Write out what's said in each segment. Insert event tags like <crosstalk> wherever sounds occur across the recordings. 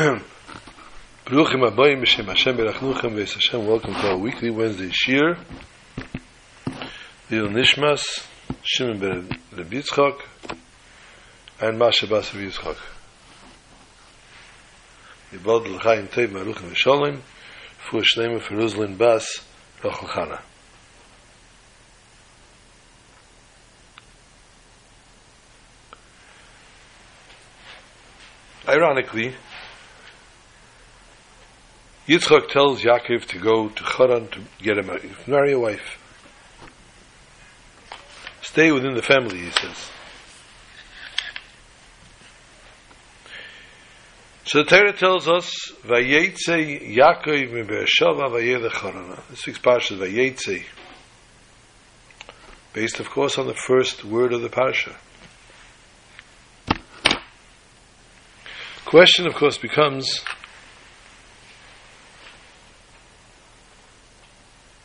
<clears throat> Baruchim Abayim Hashem Hashem. Welcome to our weekly Wednesday Shir. Lil Nishmas, Shimon Reb Yitzchak, and Masha Bas Reb Yitzchak. L'chaim Shneimu Feruzlin Bas Chana. Ironically, Yitzchak tells Yaakov to go to Haran to get a marry a wife. Stay within the family, he says. So the Torah tells us, Vayetze Yaakov mi Beersheva vayelech Harana. This week's parsha is Vayetze, based, of course, on the first word of the parsha. Question, of course, becomes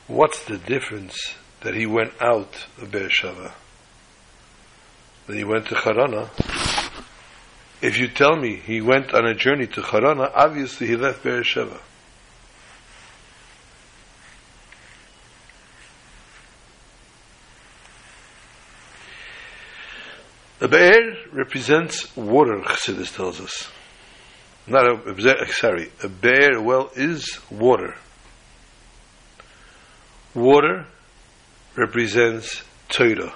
what's the difference that he went out of Beersheba? That he went to Harana? If you tell me he went on a journey to Harana, obviously he left Beersheba. The Be'er represents water, Chassidus tells us. Not a, sorry, a bear well is water. Water represents Torah.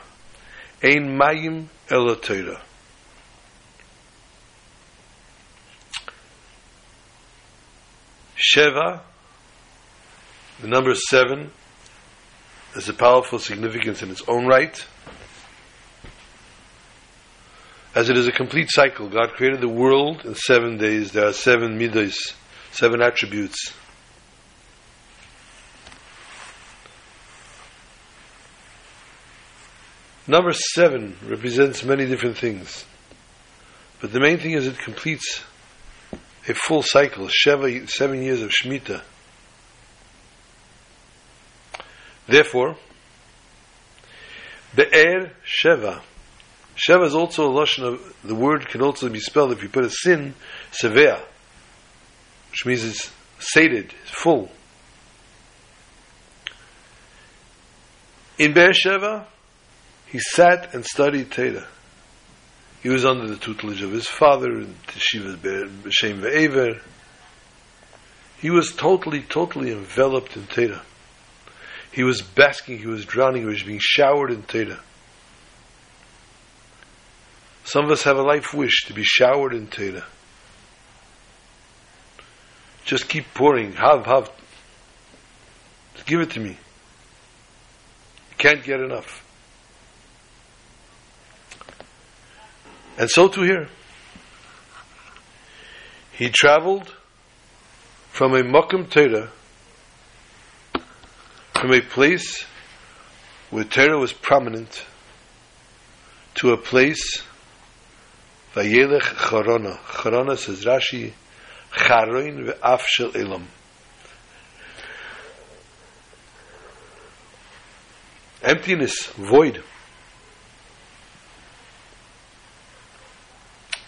Ein mayim ela Torah. Sheva, the number seven, has a powerful significance in its own right. As it is a complete cycle, God created the world in seven days. There are seven midas, seven attributes. Number seven represents many different things. But the main thing is it completes a full cycle, seven years of Shemitah. Therefore, Be'er Sheva, Sheva is also a lashon of the word can also be spelled if you put a sin sevea, which means it's sated, it's full. In Beersheba, he sat and studied Teda. He was under the tutelage of his father in Teshiva B'Shem Ve'ever. He was totally, totally enveloped in Teda. He was basking, he was drowning, he was being showered in Teda. Some of us have a life wish to be showered in Torah. Just keep pouring. Have, have. Just give it to me. You can't get enough. And so too here. He traveled from a Mokum Torah, from a place where Torah was prominent, to a place Vayelech Charona. Charona says Rashi, Charoin ve'af shel elam. Emptiness, void.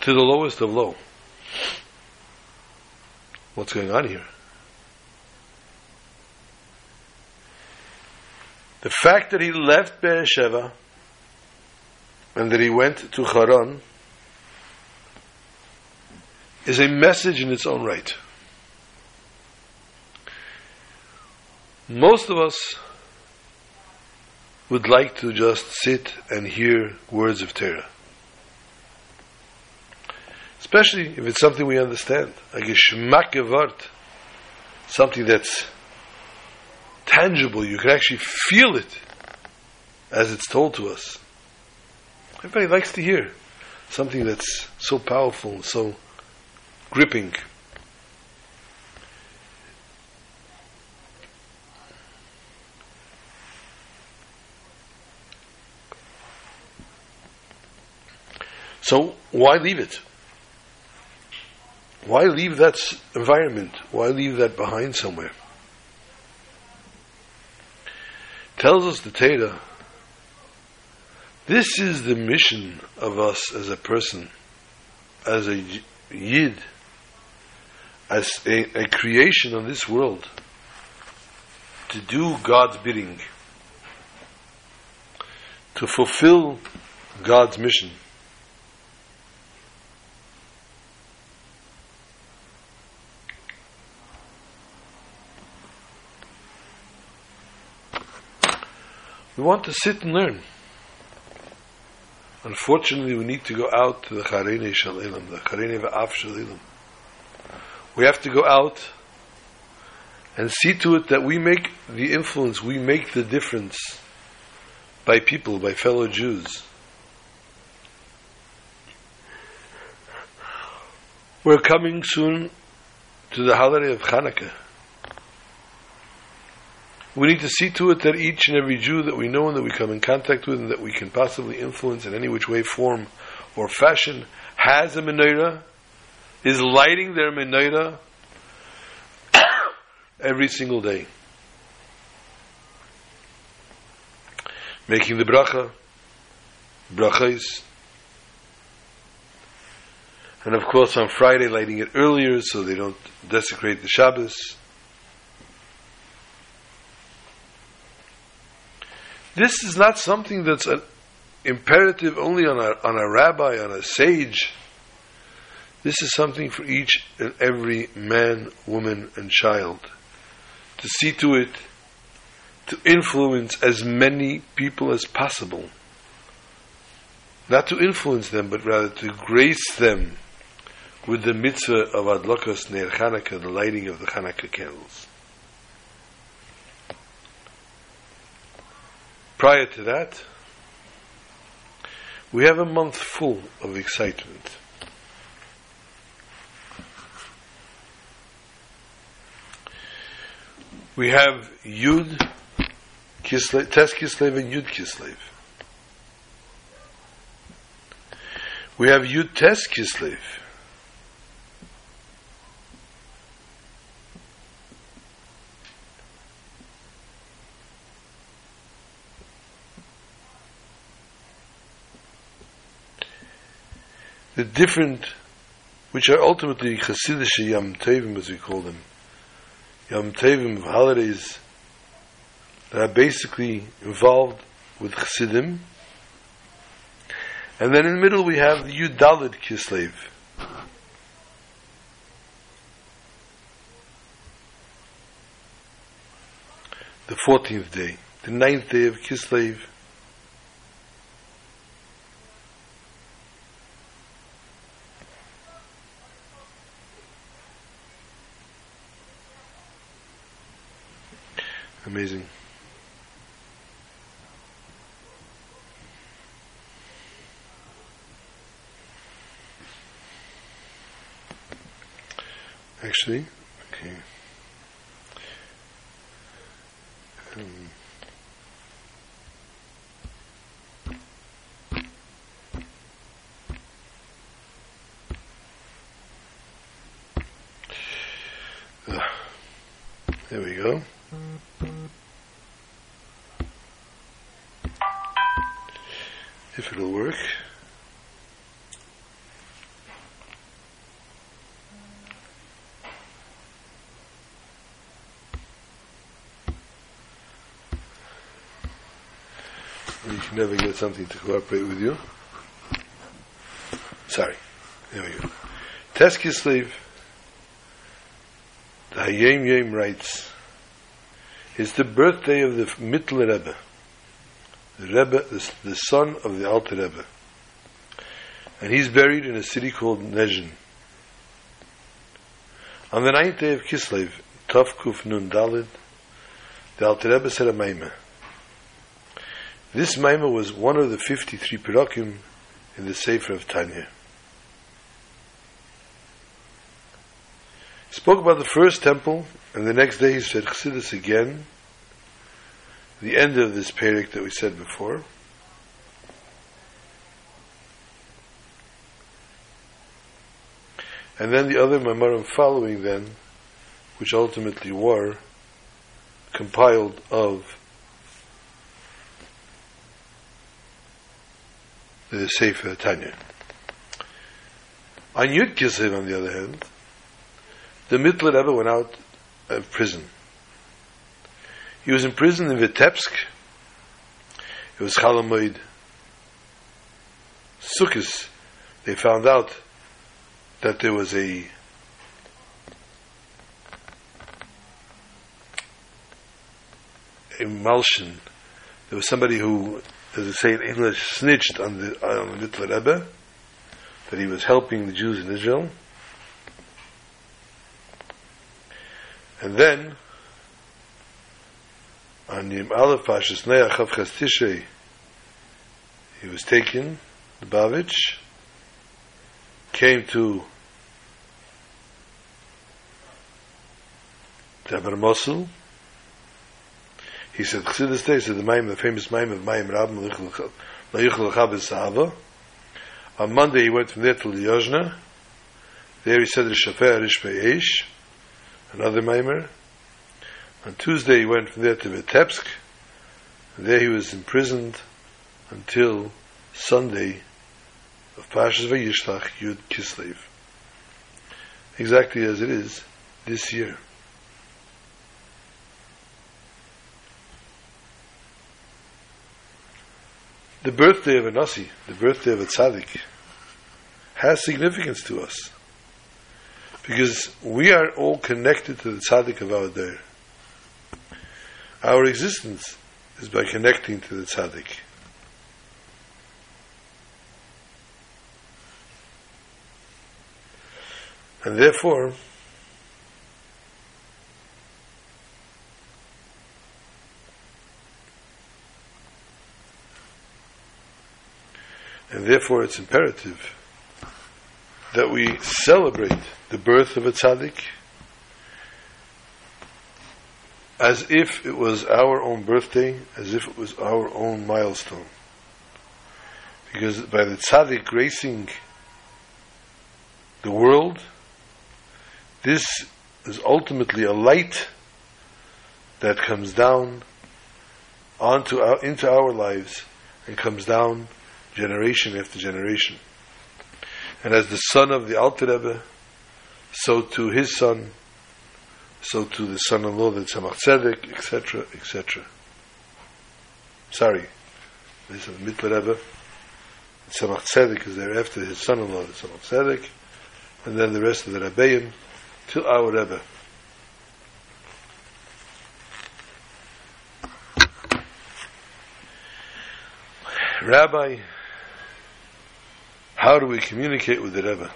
To the lowest of low. What's going on here? The fact that he left Beersheba and that he went to Haran is a message in its own right. Most of us would like to just sit and hear words of Torah. Especially if it's something we understand, like a shmak something that's tangible, you can actually feel it as it's told to us. Everybody likes to hear something that's so powerful, so gripping. So why leave it? Why leave that environment? Why leave that behind somewhere? Tells us the Torah. This is the mission of us as a person, as a yid, as a, a creation of this world to do God's bidding, to fulfill God's mission. We want to sit and learn. Unfortunately, we need to go out to the Charene Shalilim, the Charene Va'af Shalilim. We have to go out and see to it that we make the influence, we make the difference by people, by fellow Jews. We're coming soon to the holiday of Hanukkah. We need to see to it that each and every Jew that we know and that we come in contact with and that we can possibly influence in any which way, form, or fashion has a menorah, is lighting their menorah <coughs> every single day. Making the bracha, brachas, and of course on Friday lighting it earlier so they don't desecrate the Shabbos. This is not something that's an imperative only on a, on a rabbi, on a sage. This is something for each and every man, woman, and child to see to it to influence as many people as possible. Not to influence them, but rather to grace them with the mitzvah of Adlokas Ner Chanukah, the lighting of the Chanukah candles. Prior to that, we have a month full of excitement. We have Yud Kislev, Tes Kislev and Yud Kislev. We have Yud Tes Kislev. The different, which are ultimately Hasidic Yom Tovim, as we call them, Yom Tovim holidays that are basically involved with Chassidim. And then in the middle we have the Yud Dalit Kislev. The 14th day, the ninth day of Kislev, Amazing. Actually, okay. Um, uh, there we go. If it'll work. You can never get something to cooperate with you. Sorry. There we go. Tes Kislev, the Hayom Yom writes, it's the birthday of the Mittler Rebbe, the Rebbe, the, the son of the Alter Rebbe. And he's buried in a city called Nezhin. On the ninth day of Kislev, Tov Kuf Nun Dalid, the Alter Rebbe said a Maimah. This Maimah was one of the 53 Pirakim in the Sefer of Tanya. He spoke about the first temple, and the next day he said Chassidus again, the end of this parak that we said before. And then the other Mamarim following then, which ultimately were compiled of the Sefer Tanya. On Yud Kislev, on the other hand, the Mittler Rebbe went out of prison. He was in prison in Vitebsk. It was Chalamoid. Sukkot, they found out that there was a a Malshin. There was somebody who, as they say in English, snitched on the on the Mittler Rebbe that he was helping the Jews in Israel. And then, on Yom Aleph Pashas Neach of Tishrei, he was taken, the Bavitch, came to Debar Mosul. He said, Chassidus Day, said the Maim, the famous Maim of Maim Rabim, Layichel Chabez Sahaba. On Monday he went from there to Lyozna. There he said the Shafer Rish Eish another Maimer. On Tuesday he went from there to Vitebsk. There he was imprisoned until Sunday of Pashas Vayishlach Yud Kislev. Exactly as it is this year. The birthday of a Nasi, the birthday of a tzaddik, has significance to us. Because we are all connected to the tzaddik of our day. Our existence is by connecting to the tzaddik. And therefore, and therefore it's imperative that we celebrate the birth of a tzaddik as if it was our own birthday, as if it was our own milestone. Because by the tzaddik gracing the world, this is ultimately a light that comes down onto our, into our lives and comes down generation after generation. And as the son of the Alter Rebbe, so to his son, so to the son-in-law, the Tzemach Tzedek, etc., etc. Sorry, this is the Mittler Rebbe. Tzemach Tzedek is there after his son-in-law, the Tzemach Tzedek, and then the rest of the Rebbeim, till our Rebbe. Rabbi, how do we communicate with the Rebbe?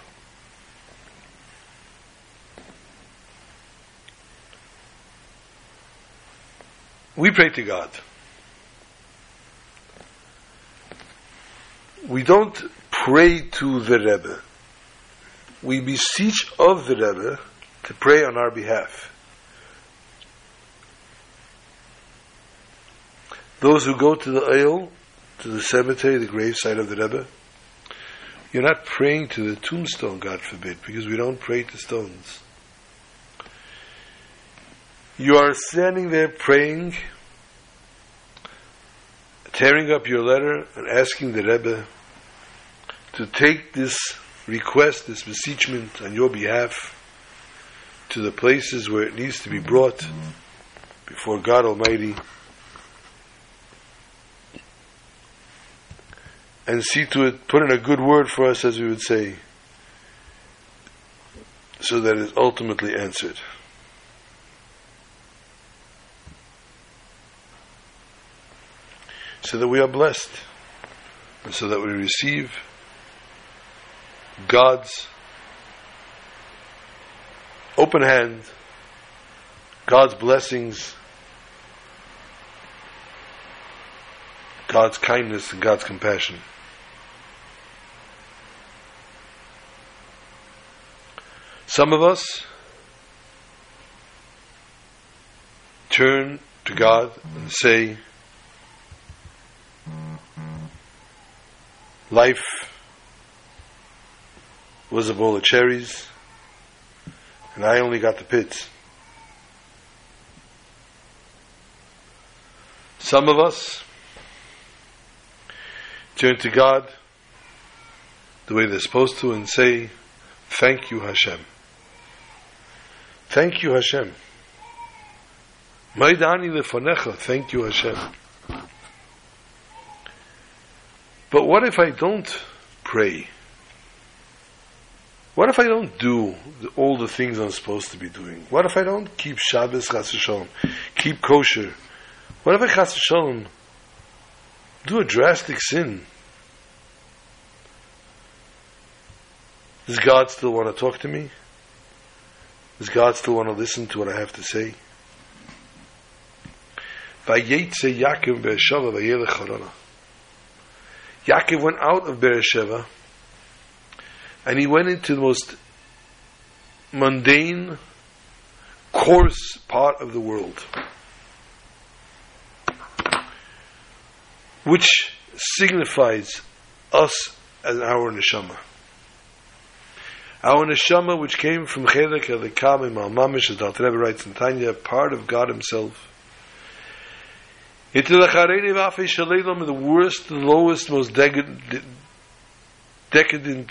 We pray to God. We don't pray to the Rebbe. We beseech of the Rebbe to pray on our behalf. Those who go to the Eil, to the cemetery, the gravesite of the Rebbe, you're not praying to the tombstone, God forbid, because we don't pray to stones. You are standing there praying, tearing up your letter and asking the Rebbe to take this request, this beseechment on your behalf to the places where it needs to be brought before God Almighty and see to it, put in a good word for us, as we would say, so that it is ultimately answered. so that we are blessed, and so that we receive God's open hand, God's blessings, God's kindness, and God's compassion. Some of us turn to God and say, Life was a bowl of cherries, and I only got the pits. Some of us turn to God the way they're supposed to and say, Thank you, Hashem. Thank you, Hashem. Maidani lefanecha. Thank you, Hashem. But what if I don't pray? What if I don't do all the things I'm supposed to be doing? What if I don't keep Shabbos Chas Shalom, keep kosher? What if I Chas Shalom do a drastic sin? Does God still want to talk to me? Does God still want to listen to what I have to say? Yaakov went out of Beersheba and he went into the most mundane, coarse part of the world, which signifies us as our neshama. Our neshama, which came from Chelek Elikam Imal Mamish, as Dr. Rebbe writes in Tanya, part of God Himself. Into the Chareni Vafe Shalelam, the worst, the lowest, most decadent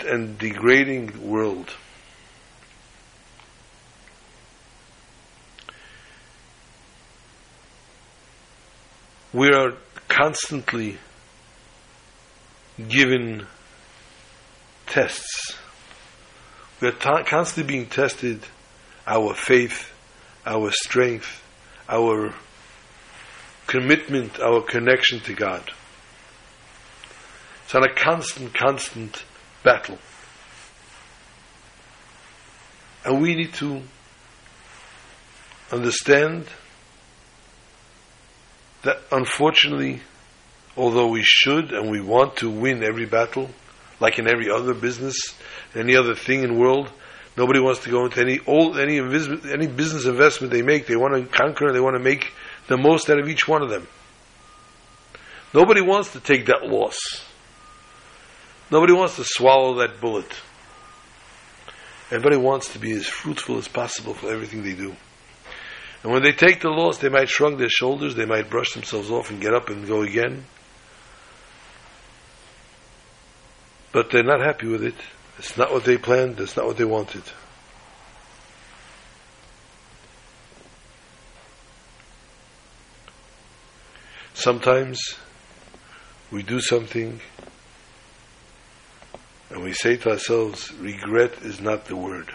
and degrading world. We are constantly given tests we are ta- constantly being tested, our faith, our strength, our commitment, our connection to God. It's on a constant, constant battle. And we need to understand that unfortunately, although we should and we want to win every battle, like in every other business, any other thing in the world. Nobody wants to go into any old any any business investment they make. They want to conquer. They want to make the most out of each one of them. Nobody wants to take that loss. Nobody wants to swallow that bullet. Everybody wants to be as fruitful as possible for everything they do. And when they take the loss, they might shrug their shoulders, they might brush themselves off and get up and go again. But they're not happy with it. It's not what they planned, it's not what they wanted. Sometimes we do something and we say to ourselves, regret is not the word.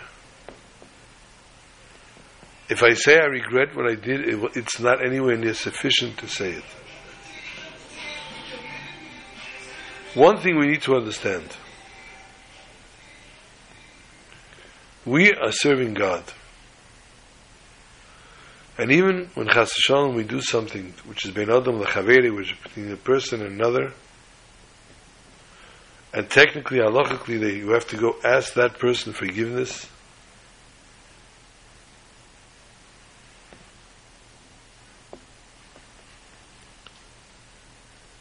If I say I regret what I did, it, it's not anywhere near sufficient to say it. One thing we need to understand We are serving God. And even when Chas Shalom we do something which is Ben Adam Lechaveri, which is between a person and another, and technically, halachically, you have to go ask that person forgiveness.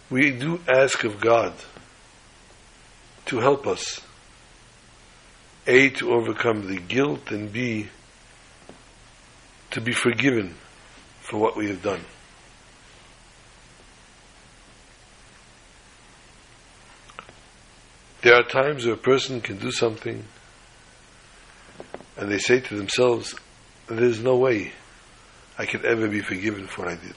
We do ask of God to help us. A, to overcome the guilt, and B, to be forgiven for what we have done. There are times where a person can do something and they say to themselves, There's no way I could ever be forgiven for what I did.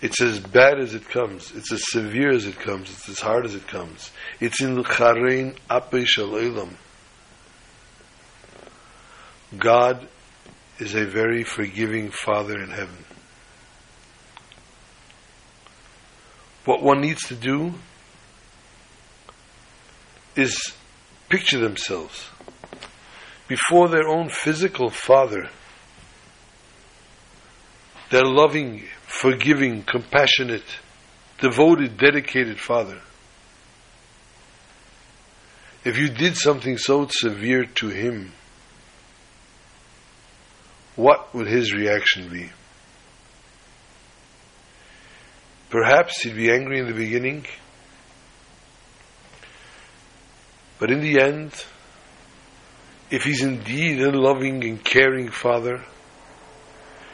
It's as bad as it comes. It's as severe as it comes. It's as hard as it comes. It's in the Charein Ape Shaloilam. God is a very forgiving Father in heaven. What one needs to do is picture themselves before their own physical father, their loving, forgiving, compassionate, devoted, dedicated Father. If you did something so severe to him, what would his reaction be? Perhaps he'd be angry in the beginning, but in the end, if he's indeed a loving and caring father,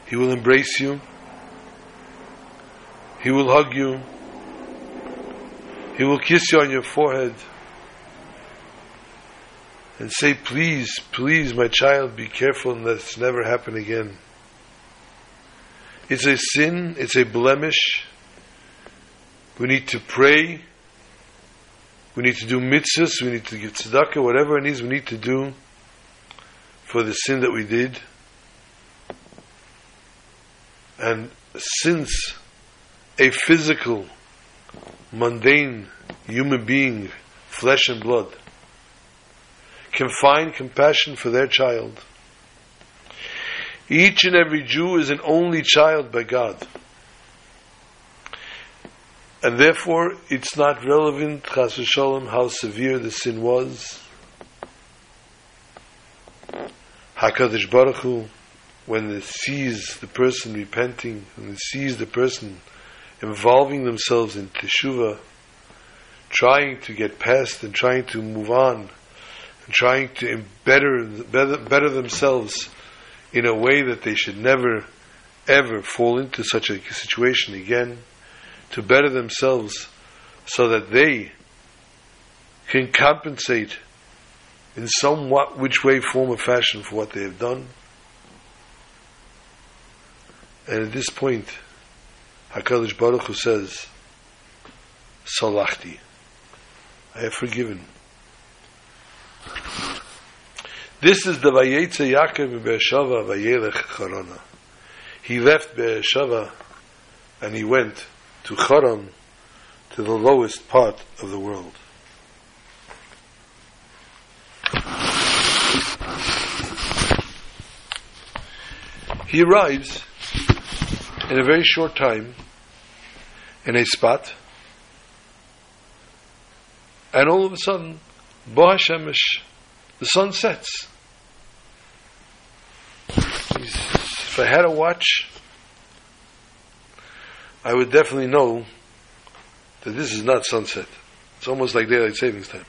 he will embrace you he will hug you. He will kiss you on your forehead. and say, please, please, my child, be careful and let this never happen again. It's a sin, it's a blemish. We need to pray. We need to do mitzvahs, we need to give tzedakah, whatever it is we need to do for the sin that we did. And since a physical, mundane human being, flesh and blood, can find compassion for their child, each and every Jew is an only child by God. And therefore, it's not relevant, chas v'sholem, how severe the sin was. HaKadosh Baruch Hu, when it sees the person repenting, when it sees the person involving themselves in teshuvah, trying to get past and trying to move on, and trying to better, better, better themselves in a way that they should never, ever fall into such a situation again, to better themselves so that they can compensate in some what, which way, form, or fashion for what they have done. And at this point, HaKadosh Baruch Hu says, Salachti, I have forgiven. This is the Vayetze Yaakov in Beershava Vayelech Charana. He left Beershava and he went to Charan, to the lowest part of the world. He arrives in a very short time in a spot, and all of a sudden, Bo Hashemish, the sun sets. If I had a watch, I would definitely know that this is not sunset. It's almost like daylight savings time.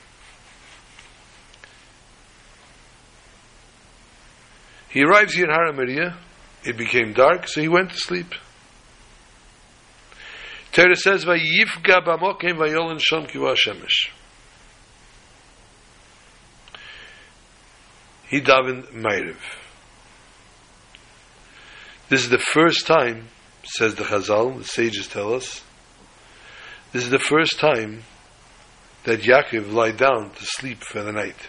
He arrives here in Har HaMoriah. It became dark, so he went to sleep. Torah says, "Vayifga b'mokim vayolin shom kiva shemesh." He davened Ma'ariv. This is the first time, says the Chazal, the sages tell us, this is the first time that Yaakov lied down to sleep for the night.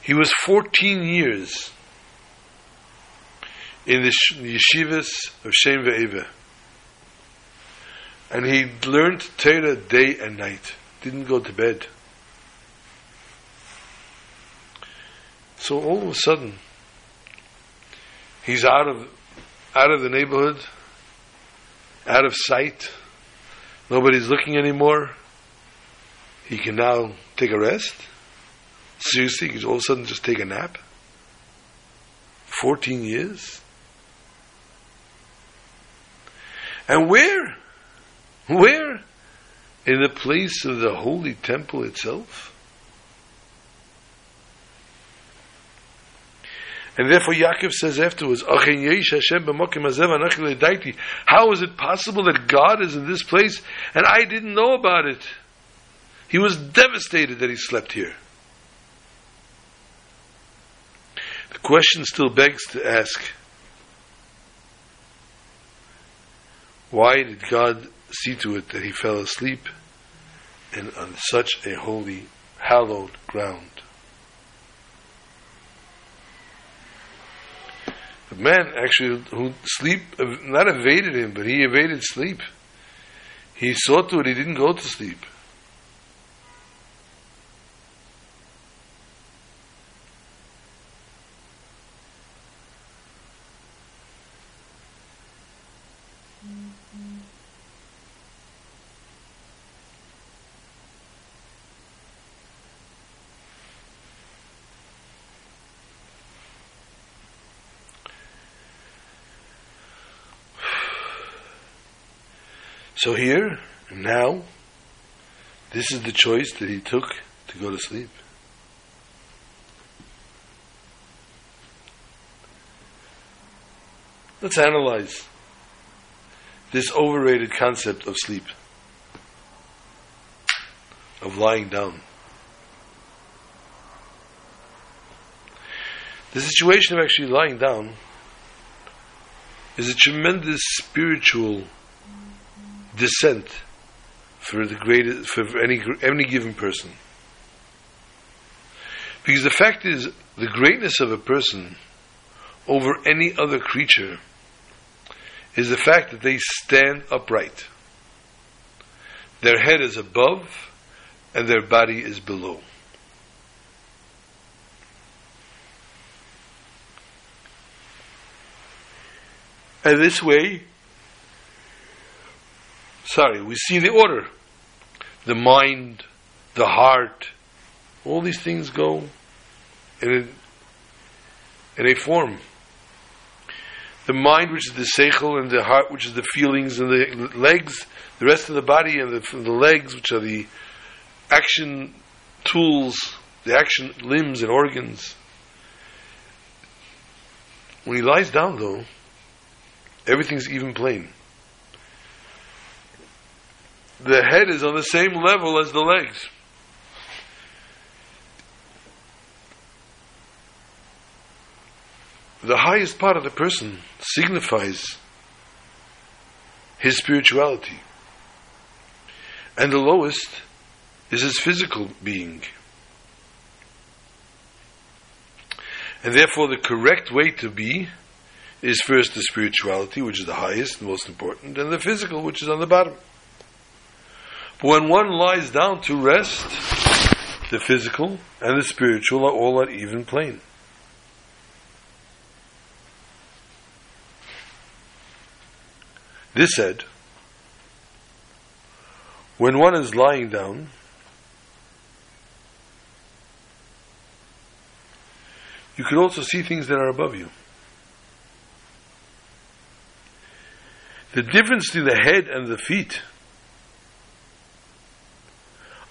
He was 14 years in the yeshivas of Shem Ve'ever. And he learned Torah day and night. Didn't go to bed. So all of a sudden, he's out of out of the neighborhood, out of sight. Nobody's looking anymore. He can now take a rest. Seriously, he can all of a sudden just take a nap. 14 years? And where? Where? In the place of the holy temple itself? And therefore Yaakov says afterwards, How is it possible that God is in this place and I didn't know about it? He was devastated that he slept here. The question still begs to ask, why did God see to it that he fell asleep in, on such a holy, hallowed ground? The man actually who sleep not evaded him, but he evaded sleep. He saw to it he didn't go to sleep. So here, now, this is the choice that he took to go to sleep. Let's analyze this overrated concept of sleep, of lying down. The situation of actually lying down is a tremendous spiritual descent for the greatest for any any given person. Because the fact is, the greatness of a person over any other creature is the fact that they stand upright. Their head is above and their body is below. And this way, sorry, we see the order. The mind, the heart, all these things go in a, in a form. The mind, which is the seichel, and the heart, which is the feelings, and the legs, the rest of the body, and the, the legs, which are the action tools, the action limbs and organs. When he lies down, though, everything's even plane. The head is on the same level as the legs. The highest part of the person signifies his spirituality. And the lowest is his physical being. And therefore, the correct way to be is first the spirituality, which is the highest and most important, and the physical, which is on the bottom. When one lies down to rest, the physical and the spiritual are all on even plane. This said, when one is lying down, you can also see things that are above you. The difference between the head and the feet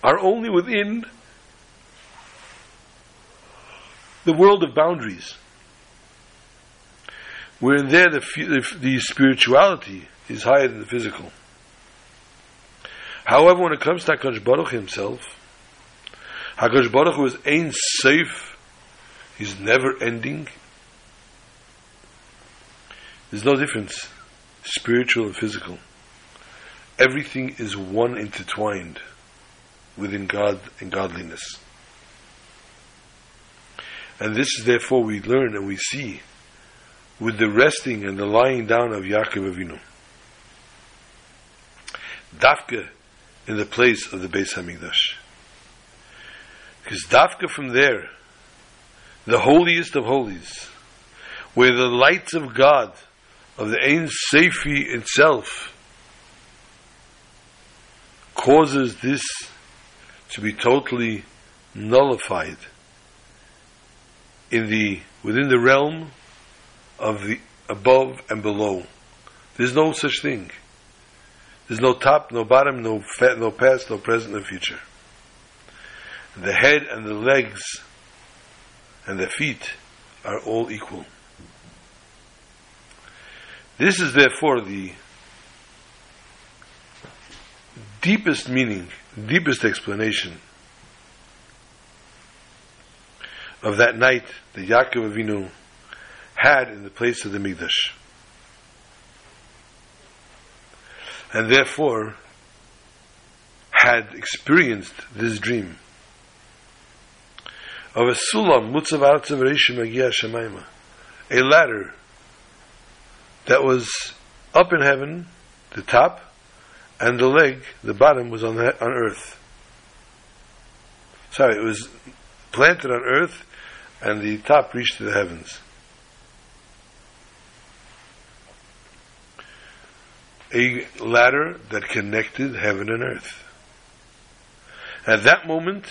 are only within the world of boundaries. Where in there the, the, the spirituality is higher than the physical. However, when it comes to HaKadosh Baruch himself, HaKadosh Baruch Hu is Ein Sof, he's never ending. There's no difference spiritual and physical. Everything is one intertwined within God and godliness. And this is therefore we learn and we see with the resting and the lying down of Yaakov Avinu. Dafka in the place of the Beis Hamikdash. Because Dafka from there, the holiest of holies, where the lights of God of the Ein Sefi itself causes this to be totally nullified in the within the realm of the above and below. There's no such thing. There's no top, no bottom, no no past, no present, no future. The head and the legs and the feet are all equal. This is therefore the deepest meaning, deepest explanation of that night that Yaakov Avinu had in the place of the Mikdash. And therefore had experienced this dream of a sulam mutzav artzav a ladder that was up in heaven, the top, and the leg, the bottom, was on, the, on earth. Sorry, it was planted on earth, and the top reached to the heavens. A ladder that connected heaven and earth. At that moment,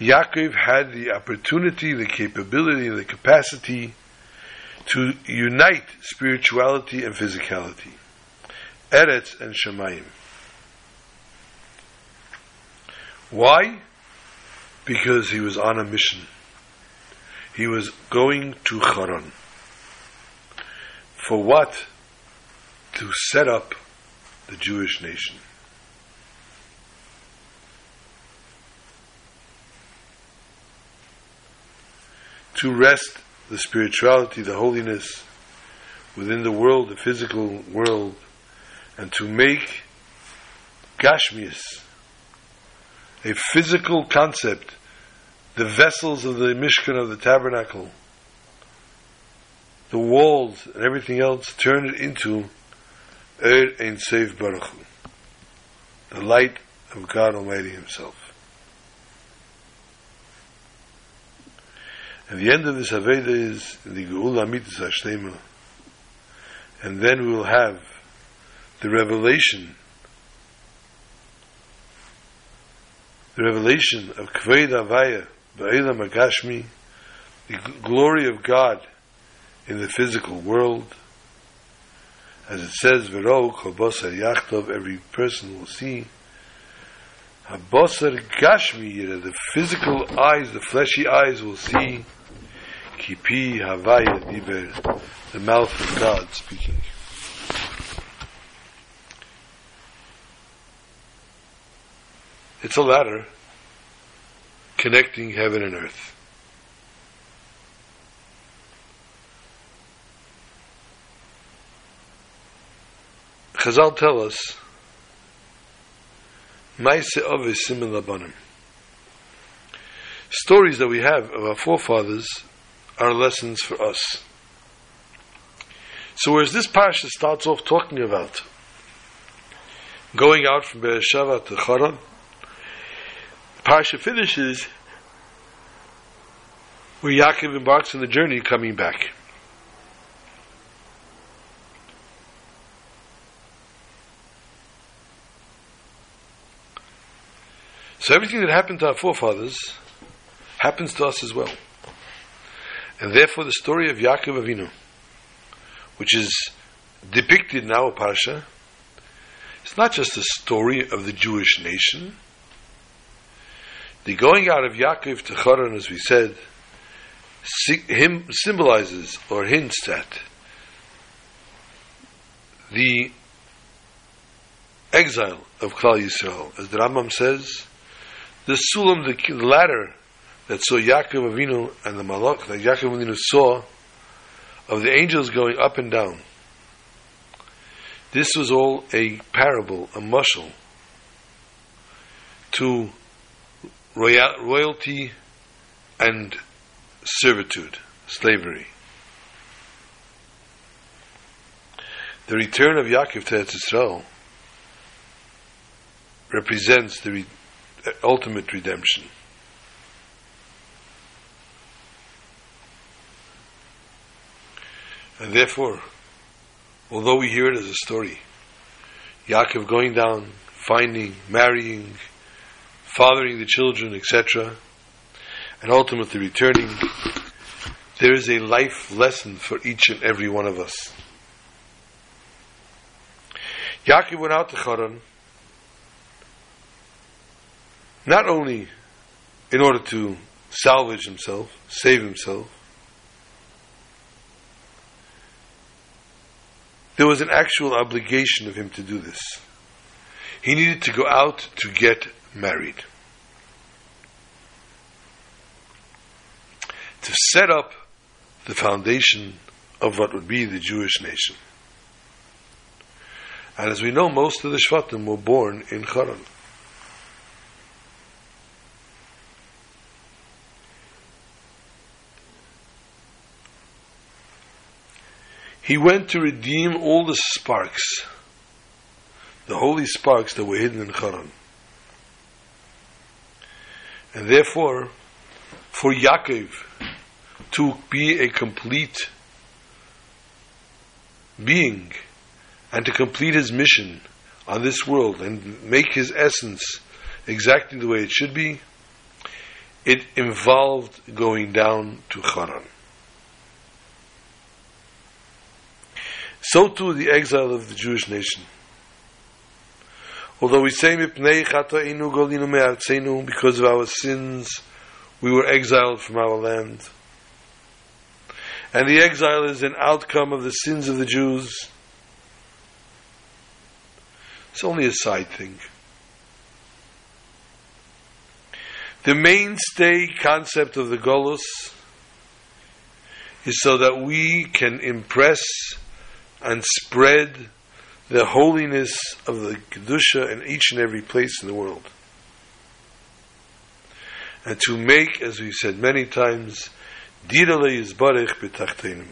Yaakov had the opportunity, the capability, the capacity to unite spirituality and physicality, Eretz and Shemayim. Why? Because he was on a mission. He was going to Haran. For what? To set up the Jewish nation. to rest the spirituality, the holiness within the world, the physical world, and to make Gashmias a physical concept, the vessels of the Mishkan of the tabernacle, the walls and everything else, turn it into Er Ein Sof Baruch the light of God Almighty Himself. And the end of this Aveda is the Geula Mitzvah Hashtema, and then we will have the revelation, the revelation of Kved Avaya, Ba'ilam Agashmi, the glory of God in the physical world. As it says, Vero Kobosar Yachtov, every person will see. Habosar Gashmi, the physical eyes, the fleshy eyes will see. Kipi Havaya Diber, the mouth of God speaking. It's a ladder connecting heaven and earth. Chazal tell us, Maise Ovis Simen Labanim. Stories that we have of our forefathers are lessons for us. So whereas this parsha starts off talking about going out from Beersheba to the parsha finishes where Yaakov embarks on the journey coming back. So everything that happened to our forefathers happens to us as well. And therefore the story of Yaakov Avinu, which is depicted in our Parsha, it's not just a story of the Jewish nation. The going out of Yaakov to Haran, as we said, him symbolizes or hints at the exile of Klal Yisrael. As the Rambam says, the Sulam, the ladder that saw Yaakov Avinu and the Malach, that Yaakov Avinu saw of the angels going up and down. This was all a parable, a mushal, to royal, royalty and servitude, slavery. The return of Yaakov to Eretz Israel represents the re- uh, ultimate redemption. And therefore, although we hear it as a story, Yaakov going down, finding, marrying, fathering the children, etc., and ultimately returning, there is a life lesson for each and every one of us. Yaakov went out to Haran not only in order to salvage himself, save himself, there was an actual obligation of him to do this. He needed to go out to get married. To set up the foundation of what would be the Jewish nation. And as we know, most of the Shvatim were born in Haran. He went to redeem all the sparks, the holy sparks that were hidden in Haran. And therefore, for Yaakov to be a complete being and to complete his mission on this world and make his essence exactly the way it should be, it involved going down to Haran. So too the exile of the Jewish nation. Although we say because of our sins we were exiled from our land. And the exile is an outcome of the sins of the Jews. It's only a side thing. The mainstay concept of the Golos is so that we can impress and spread the holiness of the Kedusha in each and every place in the world. And to make, as we said many times, Dirale Yizbarech B'tachtenim,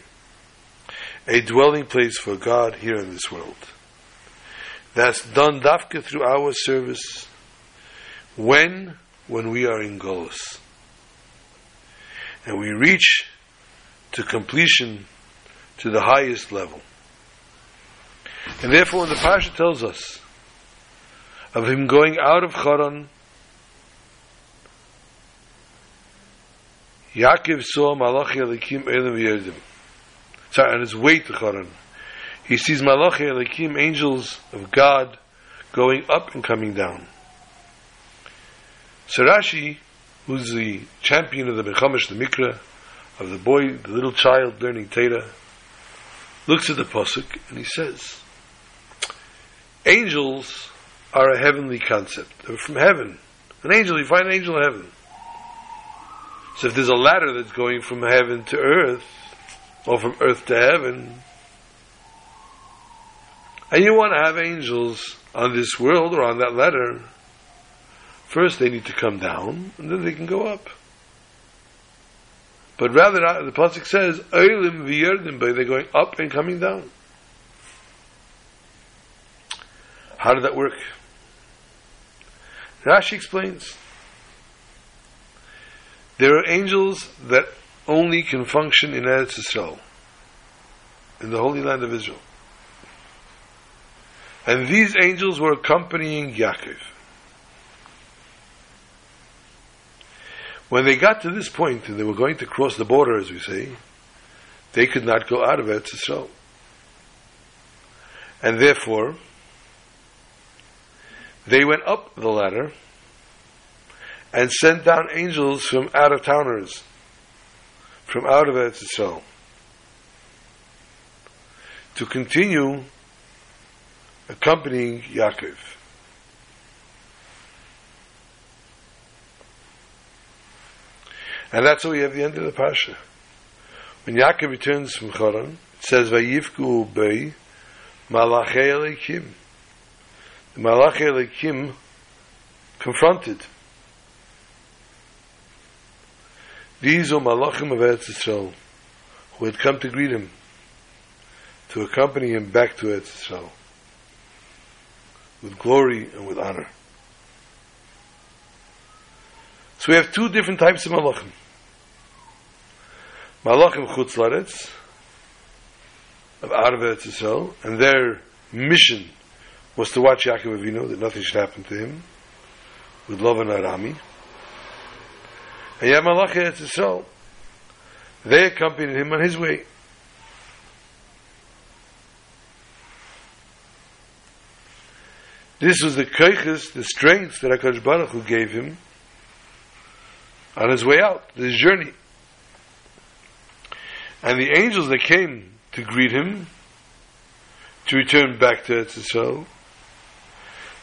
a dwelling place for God here in this world. That's done dafka through our service. When? When we are in Golos. And we reach to completion to the highest level. And therefore, when the Pasha tells us of him going out of Charan, Yaakov saw Malachi Elikim Elim Yerdim. Sorry, on his way to Charan. He sees Malachi Elikim, angels of God, going up and coming down. Sarashi, who's the champion of the Bechamish, the Mikra, of the boy, the little child learning Torah, looks at the Pasuk and he says, Angels are a heavenly concept. They're from heaven. An angel, you find an angel in heaven. So if there's a ladder that's going from heaven to earth, or from earth to heaven, and you want to have angels on this world or on that ladder, first they need to come down, and then they can go up. But rather, the pasuk says, "Oilim v'yerdim," they're going up and coming down. How did that work? Rashi explains. There are angels that only can function in Eretz Yisrael, in the Holy Land of Israel. And these angels were accompanying Yaakov. When they got to this point and they were going to cross the border, as we say, they could not go out of Eretz Yisrael. And therefore, they went up the ladder and sent down angels from out of towners, from out of Eretz Yisrael, to continue accompanying Yaakov. And that's how we have the end of the Pasha. When Yaakov returns from Choron, it says, Vayivku bei malachei elikim. The malachei elikim confronted These are Malachim of Eretz Yisrael, who had come to greet him, to accompany him back to Eretz Yisrael, with glory and with honor. So we have two different types of Malachim. Malachim Chutz Laretz, of of Eretz Yisrael, and their mission was to watch Yaakov Avinu, that nothing should happen to him, with love and arami. And yet Malachi Yisrael, they accompanied him on his way. This was the kaiches, the strength that HaKadosh Baruch Hu gave him on his way out, this journey. And the angels that came to greet him, to return back to Eretz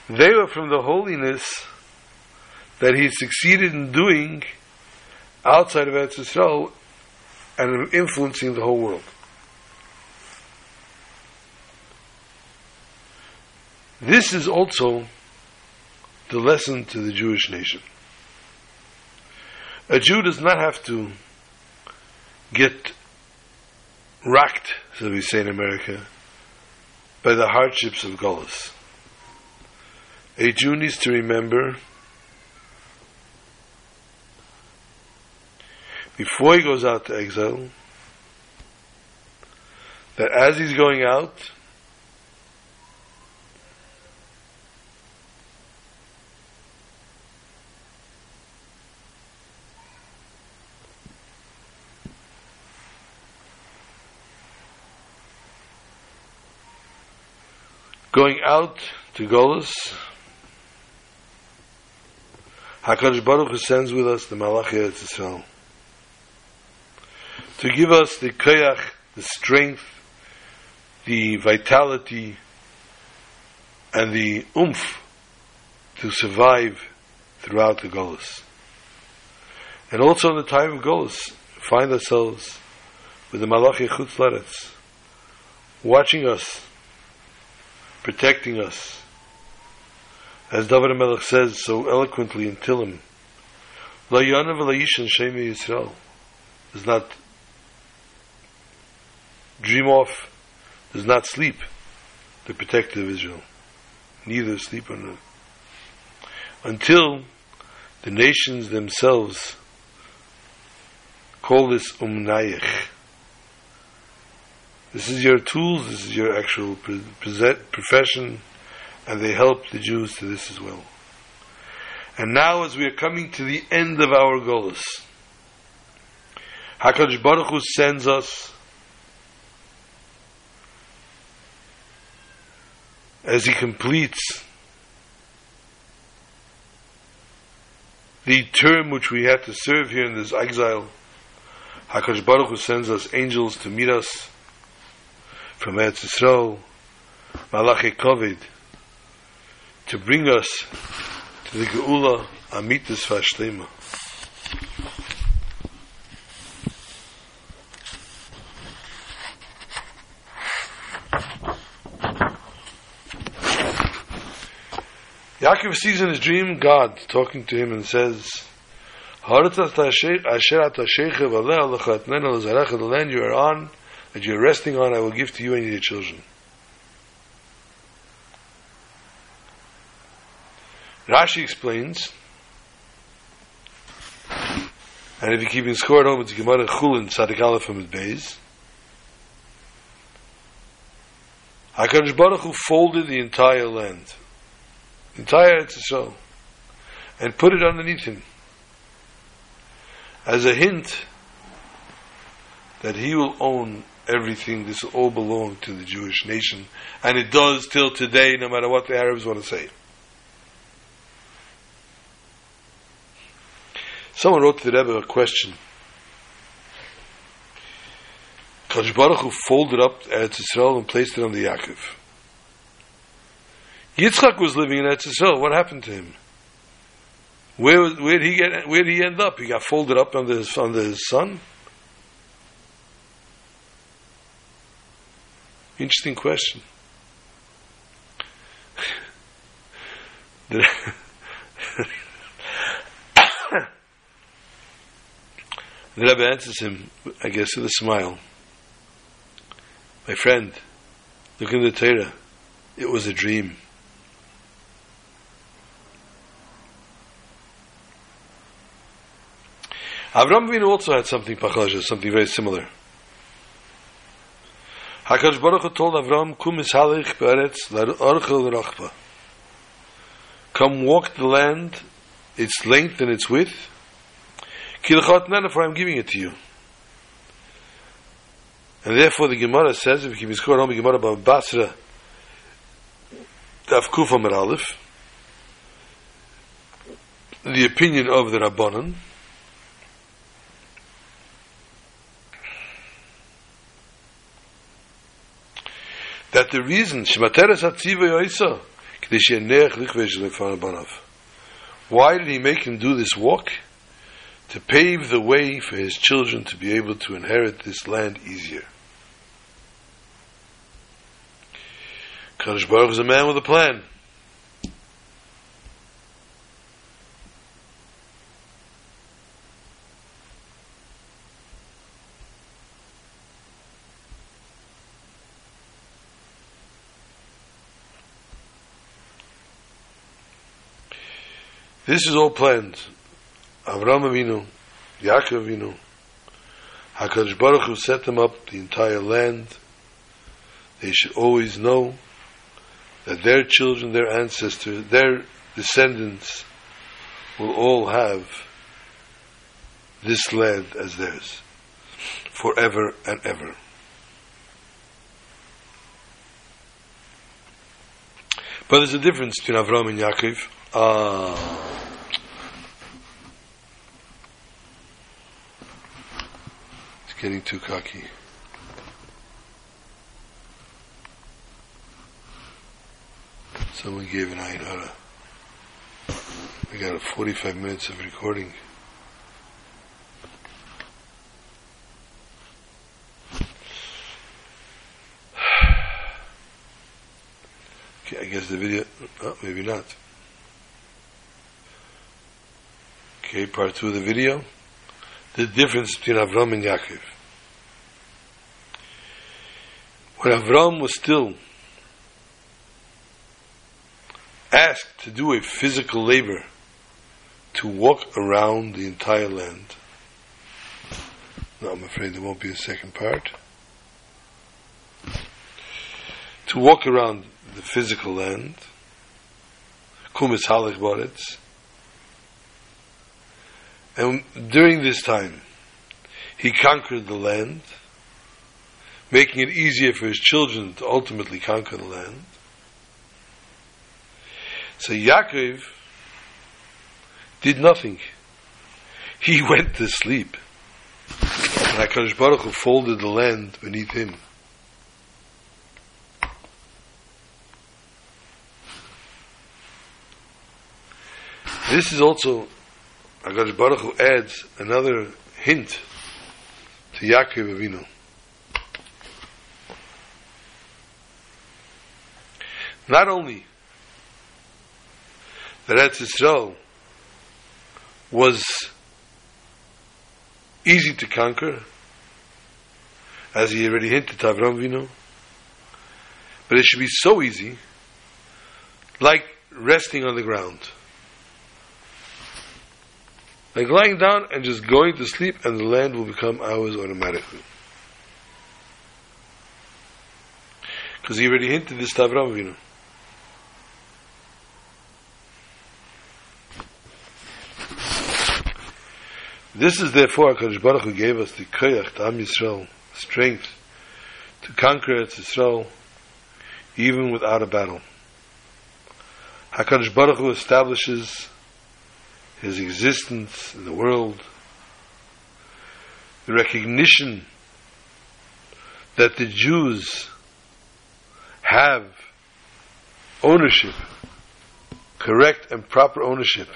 they were from the holiness that he succeeded in doing outside of Eretz Yisrael and influencing the whole world. This is also the lesson to the Jewish nation. A Jew does not have to get racked, as we say in America, by the hardships of Golis. A Jew needs to remember before he goes out to exile, that as he's going out, going out to Golis, HaKadosh Baruch Hu sends with us the Malachi Yisrael to give us the koyach, the strength, the vitality, and the umph to survive throughout the Golas. And also in the time of Golas, find ourselves with the Malachi Chutz Laretz, watching us, protecting us. As David Melech says so eloquently in Tillim, La Yana v'Layishan Shemi Yisrael does not dream off, does not sleep, the protector of Israel. Neither sleep or not. Until the nations themselves call this umnayich. This is your tools, this is your actual profession, and they help the Jews to this as well. And now, as we are coming to the end of our goals, Hakadosh Baruch Hu sends us as He completes the term which we had to serve here in this exile. Hakadosh Baruch Hu sends us angels to meet us from Eretz Yisrael, Malachi Kovid, to bring us to the Geula Amitis Vashlema. Yaakov sees in his dream God talking to him and says, the land you are on, that you're resting on, I will give to you and your children. Rashi explains, and if you're keeping score at home, it's Gemara Chulin Tzadik Aleph from Beis. HaKadosh Baruch Hu folded the entire land, entire Eretz and put it underneath him as a hint that he will own everything. This will all belong to the Jewish nation, and it does till today, no matter what the Arabs want to say. Someone wrote to the Rebbe a question. Kadosh Baruch Hu folded up Eretz Yisrael and placed it on the Yaakov. Yitzchak was living in Eretz Yisrael. What happened to him? Where where did he get? Where did he end up? He got folded up under his under his son. Interesting question. <laughs> the Rebbe answers him, I guess, with a smile. My friend, look in the Torah. It was a dream. Avram Avinu also had something pachlasha, something very similar. Hakadosh Baruch Hu told Avram, "Kum ishalich be'eretz l'archel rachba." Come walk the land, its length and its width. Kilchat nana, for I'm giving it to you. And therefore, the Gemara says, if you keep score on the Gemara Bava Basra, Daf Kufa Aleph, the opinion of the Rabbanon, that the reason Shemateres Hatziva Yoisa why did he make him do this walk? To pave the way for his children to be able to inherit this land easier. Kadosh Baruch is a man with a plan. This is all planned. Avram Avinu, Yaakov Avinu, HaKadosh Baruch Hu set them up the entire land. They should always know that their children, their ancestors, their descendants will all have this land as theirs forever and ever. But there's a difference between Avram and Yaakov. Ah. getting too cocky. Someone gave an idea. We got 45 minutes of recording. okay, I guess the video, oh, maybe not. Okay, part two of the video. The difference between Avram and Yaakov. When Avram was still asked to do a physical labor to walk around the entire land. No, I'm afraid there won't be a second part. To walk around the physical land, Kumis Halach Boretz, and during this time, he conquered the land, making it easier for his children to ultimately conquer the land. So Yaakov did nothing. He <laughs> went to sleep. And HaKadosh Baruch Hu folded the land beneath him. This is also, HaKadosh Baruch Hu adds another hint to Yaakov Avinu. Not only that Eretz Yisrael was easy to conquer, as he already hinted to Avram Avinu, but it should be so easy, like resting on the ground. Like lying down and just going to sleep, and the land will become ours automatically. Because he already hinted this to Avram Avinu. This is therefore HaKadosh Baruch Hu gave us the koyach to Am Yisrael, strength to conquer Eretz Yisrael even without a battle. HaKadosh Baruch Hu establishes his existence in the world, the recognition that the Jews have ownership, correct and proper ownership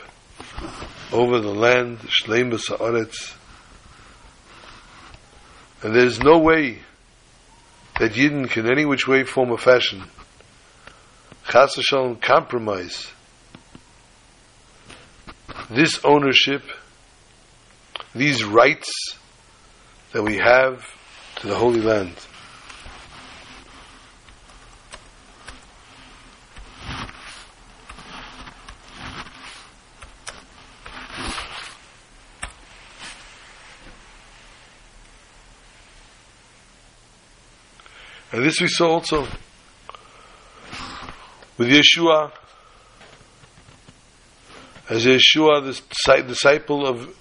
over the land, Shleimus Haaretz. And there's no way that Yidden can any which way, form, a fashion Chas Shalom compromise this ownership, these rights that we have to the Holy Land. This we saw also with Yehoshua, as Yehoshua, the disciple of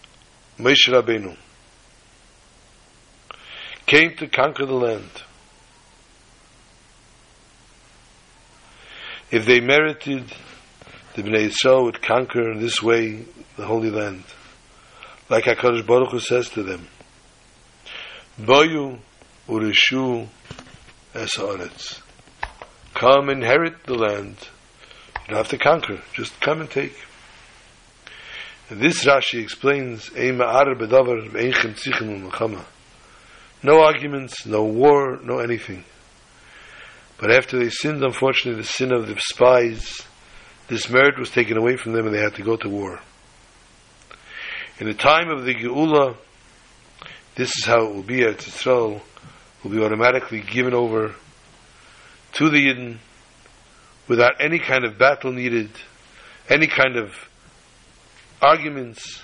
Moshe Rabbeinu, came to conquer the land. If they merited, the Bnei Yisrael would conquer in this way the Holy Land. Like HaKadosh Baruch Hu says to them, Boyu urishu es Come inherit the land. You don't have to conquer. Just come and take. And this Rashi explains, No arguments, no war, no anything. But after they sinned, unfortunately, the sin of the spies, this merit was taken away from them and they had to go to war. In the time of the Geula, this is how it will be at Israel will be automatically given over to the Yidden without any kind of battle needed, any kind of arguments,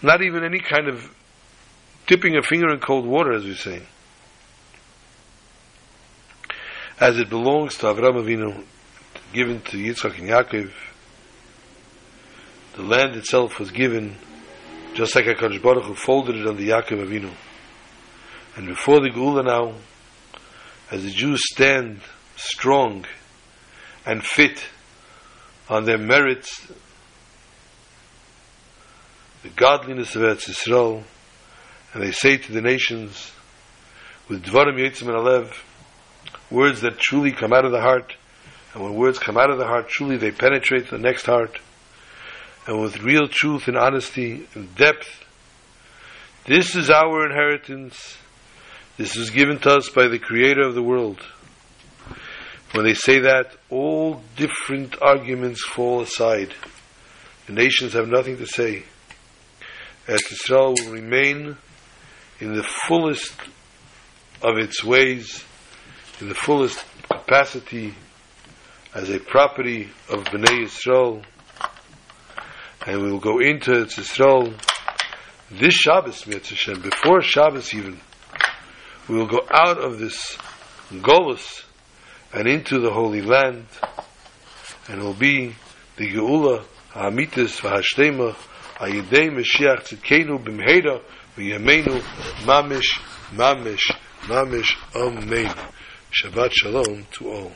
not even any kind of dipping a finger in cold water, as we say. As it belongs to Avram Avinu, given to Yitzchak and Yaakov, the land itself was given just like HaKadosh Baruch Hu folded it on the Yaakov Avinu. And before the Geula now, as the Jews stand strong and fit on their merits, the godliness of Eretz Yisrael, and they say to the nations, with Dvarim Yitzim and Alev, words that truly come out of the heart, and when words come out of the heart, truly they penetrate the next heart, and with real truth and honesty and depth. This is our inheritance. This is given to us by the Creator of the world. When they say that, all different arguments fall aside. The nations have nothing to say. Eretz Israel will remain in the fullest of its ways, in the fullest capacity as a property of Bnei Yisrael, and we will go into Yisrael this Shabbos, Hashem, before Shabbos even, we will go out of this Golus and into the Holy Land, and will be the Geula, Ha'amitis, V'hashtema, Ayidei Mashiach Tzidkenu B'mheira, V'yamenu, Mamish, Mamish, Mamish, Amen. Shabbat Shalom to all.